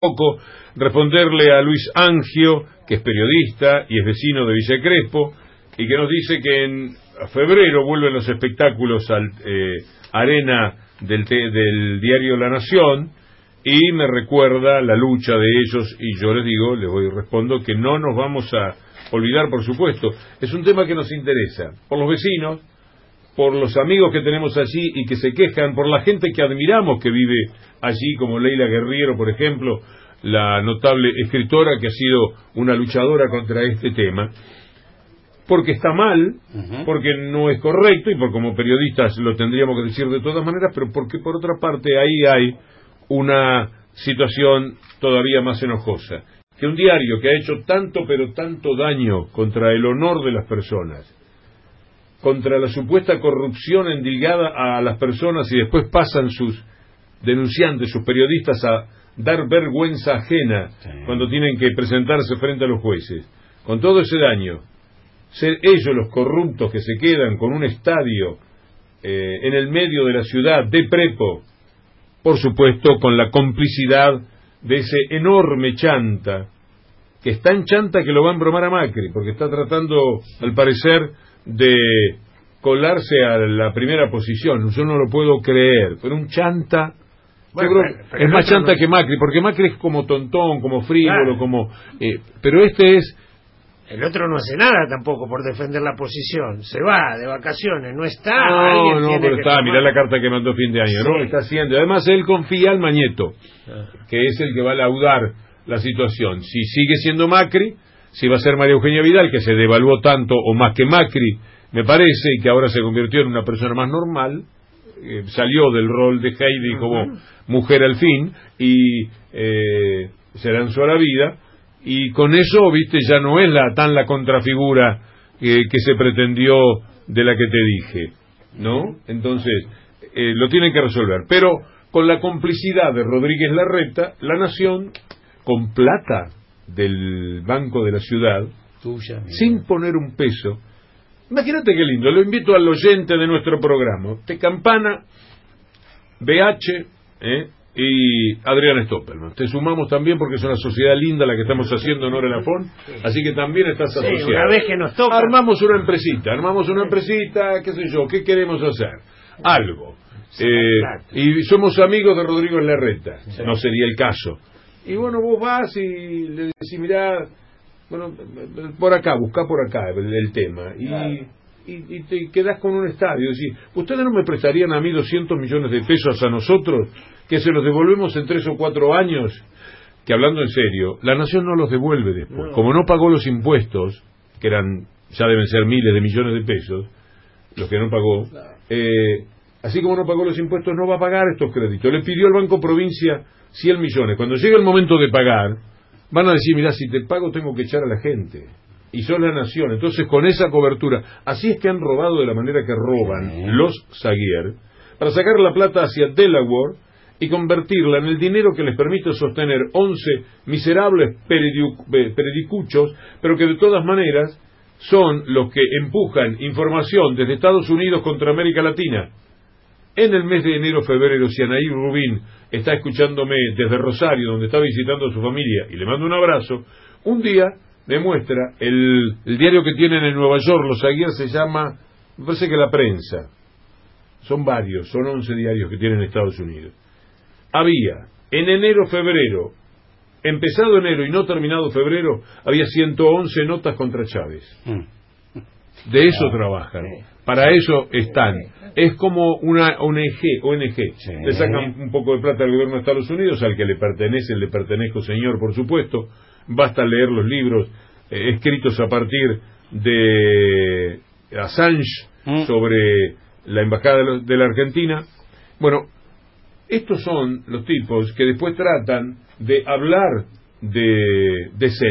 poco responderle a Luis Angio, que es periodista y es vecino de Villa Crespo, y que nos dice que en febrero vuelven los espectáculos al eh, arena del, del diario La Nación, y me recuerda la lucha de ellos, y yo les digo, les voy respondo que no nos vamos a olvidar, por supuesto. Es un tema que nos interesa, por los vecinos, por los amigos que tenemos allí y que se quejan, por la gente que admiramos que vive allí, como Leila Guerriero, por ejemplo, la notable escritora que ha sido una luchadora contra este tema, porque está mal, porque no es correcto y por como periodistas lo tendríamos que decir de todas maneras, pero porque por otra parte ahí hay una situación todavía más enojosa, que un diario que ha hecho tanto pero tanto daño contra el honor de las personas, contra la supuesta corrupción endilgada a las personas y después pasan sus denunciantes, sus periodistas a dar vergüenza ajena cuando tienen que presentarse frente a los jueces. Con todo ese daño, ser ellos los corruptos que se quedan con un estadio eh, en el medio de la ciudad de Prepo, por supuesto con la complicidad de ese enorme chanta, que es tan chanta que lo va a embromar a Macri, porque está tratando, al parecer, de colarse a la primera posición. Yo no lo puedo creer, pero un chanta... es más chanta que Macri, porque Macri es como tontón, como frívolo, como... Eh, pero este es... El otro no hace nada tampoco por defender la posición. Se va de vacaciones, no está. No, no, pero está. Mirá la carta que mandó fin de año, ¿no? Está haciendo. Además, él confía al Mañeto, ah. que es el que va a laudar la situación. Si sigue siendo Macri, si va a ser María Eugenia Vidal, que se devaluó tanto o más que Macri, me parece, y que ahora se convirtió en una persona más normal, eh, salió del rol de Heidi como mujer al fin y eh, se lanzó a la vida, y con eso, viste, ya no es la tan la contrafigura que se pretendió de la que te dije, ¿no? Entonces, eh, lo tienen que resolver. Pero con la complicidad de Rodríguez Larreta, la Nación, con plata del Banco de la Ciudad, sin poner un peso. Imagínate qué lindo, lo invito al oyente de nuestro programa, te campana, BH ¿eh? y Adrián Stoppelman. Te sumamos también porque es una sociedad linda la que estamos haciendo en Hora así que también estás asociado. una vez que nos toca. Armamos una empresita, armamos una empresita, qué sé yo, ¿qué queremos hacer? Algo. Eh, y somos amigos de Rodrigo Larreta, no sería el caso y bueno, vos vas y le decís, mirá, bueno, por acá, busca por acá el, tema. Y, y, te quedás con un estadio. Decís, ¿ustedes no me prestarían a mí 200 millones de pesos a nosotros? Que se los devolvemos en tres o cuatro años. Que hablando en serio, la nación no los devuelve después. Como no pagó los impuestos, que eran, ya deben ser miles de millones de pesos, los que no pagó, eh, así como no pagó los impuestos, no va a pagar estos créditos. Le pidió al Banco Provincia 100 millones. Cuando llegue el momento de pagar, van a decir, mira, si te pago tengo que echar a la gente. Y son la nación. Entonces, con esa cobertura, así es que han robado de la manera que roban los Zaguier, para sacar la plata hacia Delaware y convertirla en el dinero que les permite sostener 11 miserables peridicuchos, pero que de todas maneras son los que empujan información desde Estados Unidos contra América Latina. En el mes de enero, febrero, si Anaí Rubín está escuchándome desde Rosario, donde está visitando a su familia, y le mando un abrazo, un día me muestra el, diario que tienen en Nueva York, los Aguirre se llama, me parece que la prensa, son varios, son 11 diarios que tienen en Estados Unidos. Había, en enero, febrero, empezado enero y no terminado febrero, había 111 notas contra Chávez. Mm. De eso trabajan. Para eso están. Es como una ONG, ONG. Le sacan un poco de plata al gobierno de Estados Unidos, al que le pertenece, le pertenezco señor, por supuesto. Basta leer los libros eh, escritos a partir de Assange mm. sobre la embajada de la Argentina. Bueno, estos son los tipos que después tratan de hablar de, de